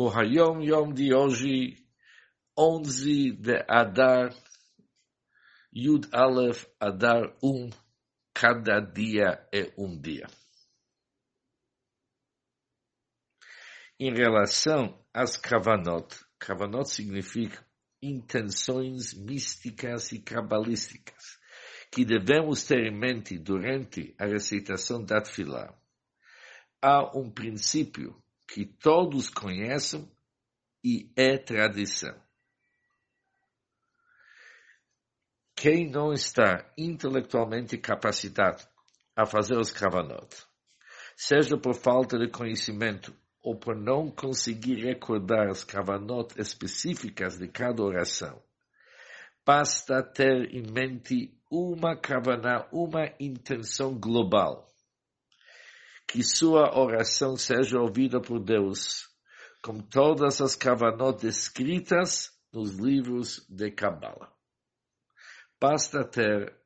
O Hayom Yom de hoje, 11 de Adar, Yud Aleph Adar 1, cada dia é um dia. Em relação às Kavanot, Kavanot significa intenções místicas e cabalísticas que devemos ter em mente durante a recitação da Tfilah. Há um princípio que todos conhecem e é tradição. Quem não está intelectualmente capacitado a fazer os kavanot, seja por falta de conhecimento ou por não conseguir recordar as kavanot específicas de cada oração, basta ter em mente uma kavaná, uma intenção global. Que sua oração seja ouvida por Deus, como todas as kavanot escritas nos livros de Kabbalah. Basta ter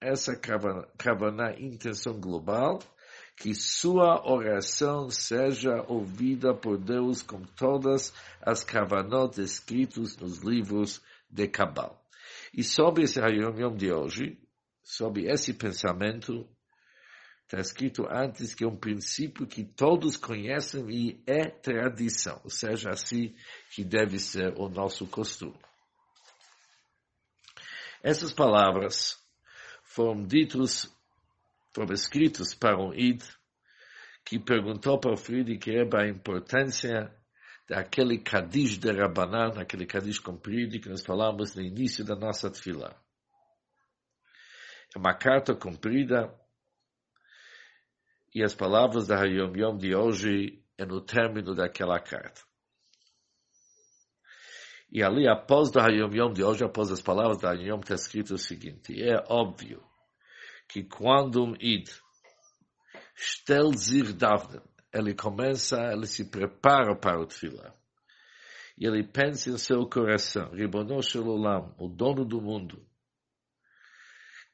essa kavaná, intenção global, que sua oração seja ouvida por Deus com todas as kavanot escritos nos livros de Kabbalah. E sobre esse Hayom Yom de hoje, sobre esse pensamento, está escrito antes que é um princípio que todos conhecem e é tradição, ou seja, assim que deve ser o nosso costume. Essas palavras foram ditas, foram escritas para um Id que perguntou para Friedrich Rebbe a importância daquele Kadish de Rabanan, aquele Kadish comprido que nós falamos no início da nossa tefila. É uma carta comprida e as palavras da Hayom Yom de hoje é no término daquela carta. E ali, após da Hayom Yom de hoje, após as palavras da Hayom Yom, está escrito o seguinte, é óbvio que quando um Id stel sich davden, ele começa, ele se prepara para o tefillah. E ele pensa em seu coração, Ribono Olam, o dono do mundo,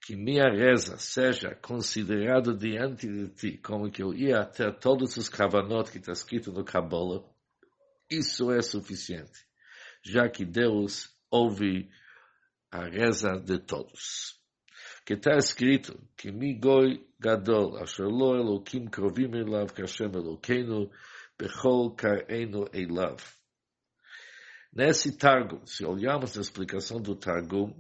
que minha reza seja considerada diante de ti, como que eu ia ter todos os kavanot que está escrito no Kabbalah, isso é suficiente, já que Deus ouve a reza de todos. Que está escrito que mi goi gadol, asher lo elokim krovim elav kashem elokeinu, bechol karenu elav. Nesse Targum, se olharmos a explicação do Targum,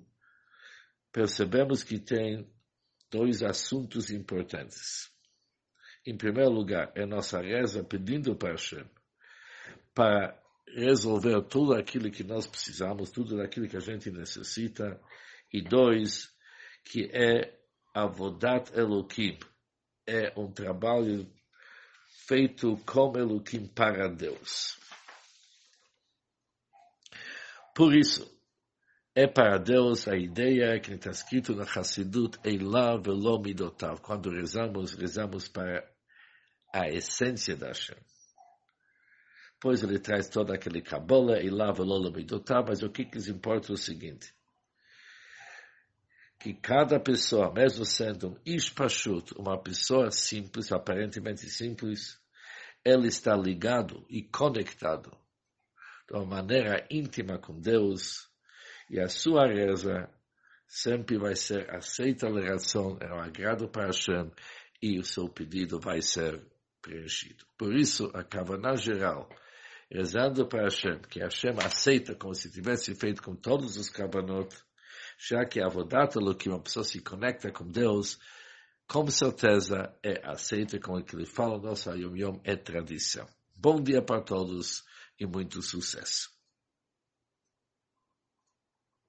percebemos que tem dois assuntos importantes. Em primeiro lugar, é nossa reza pedindo para Hashem para resolver tudo aquilo que nós precisamos, tudo aquilo que a gente necessita. E dois, que é Avodat Elohim. É um trabalho feito com Elohim para Deus. Por isso, é para Deus a ideia que está escrito na Hassidut, Eilah velo midotav. Quando rezamos, rezamos para a essência da Hashem. Pois ele traz toda aquele Kabbalah, Eilah velo midotav, mas o que, que importa é o seguinte que cada pessoa, mesmo sendo um ishpashut, uma pessoa simples, aparentemente simples, ele está ligado e conectado de uma maneira íntima com Deus e a sua reza sempre vai ser aceita a oração, é um agrado para Hashem e o seu pedido vai ser preenchido. Por isso, a Kavaná geral, rezando para Hashem, que Hashem aceita como se tivesse feito com todos os Kavanot, já que a Avodat que uma pessoa se conecta com Deus, com certeza é aceita com o que ele fala, nossa Yom Yom é tradição. Bom dia para todos e muito sucesso.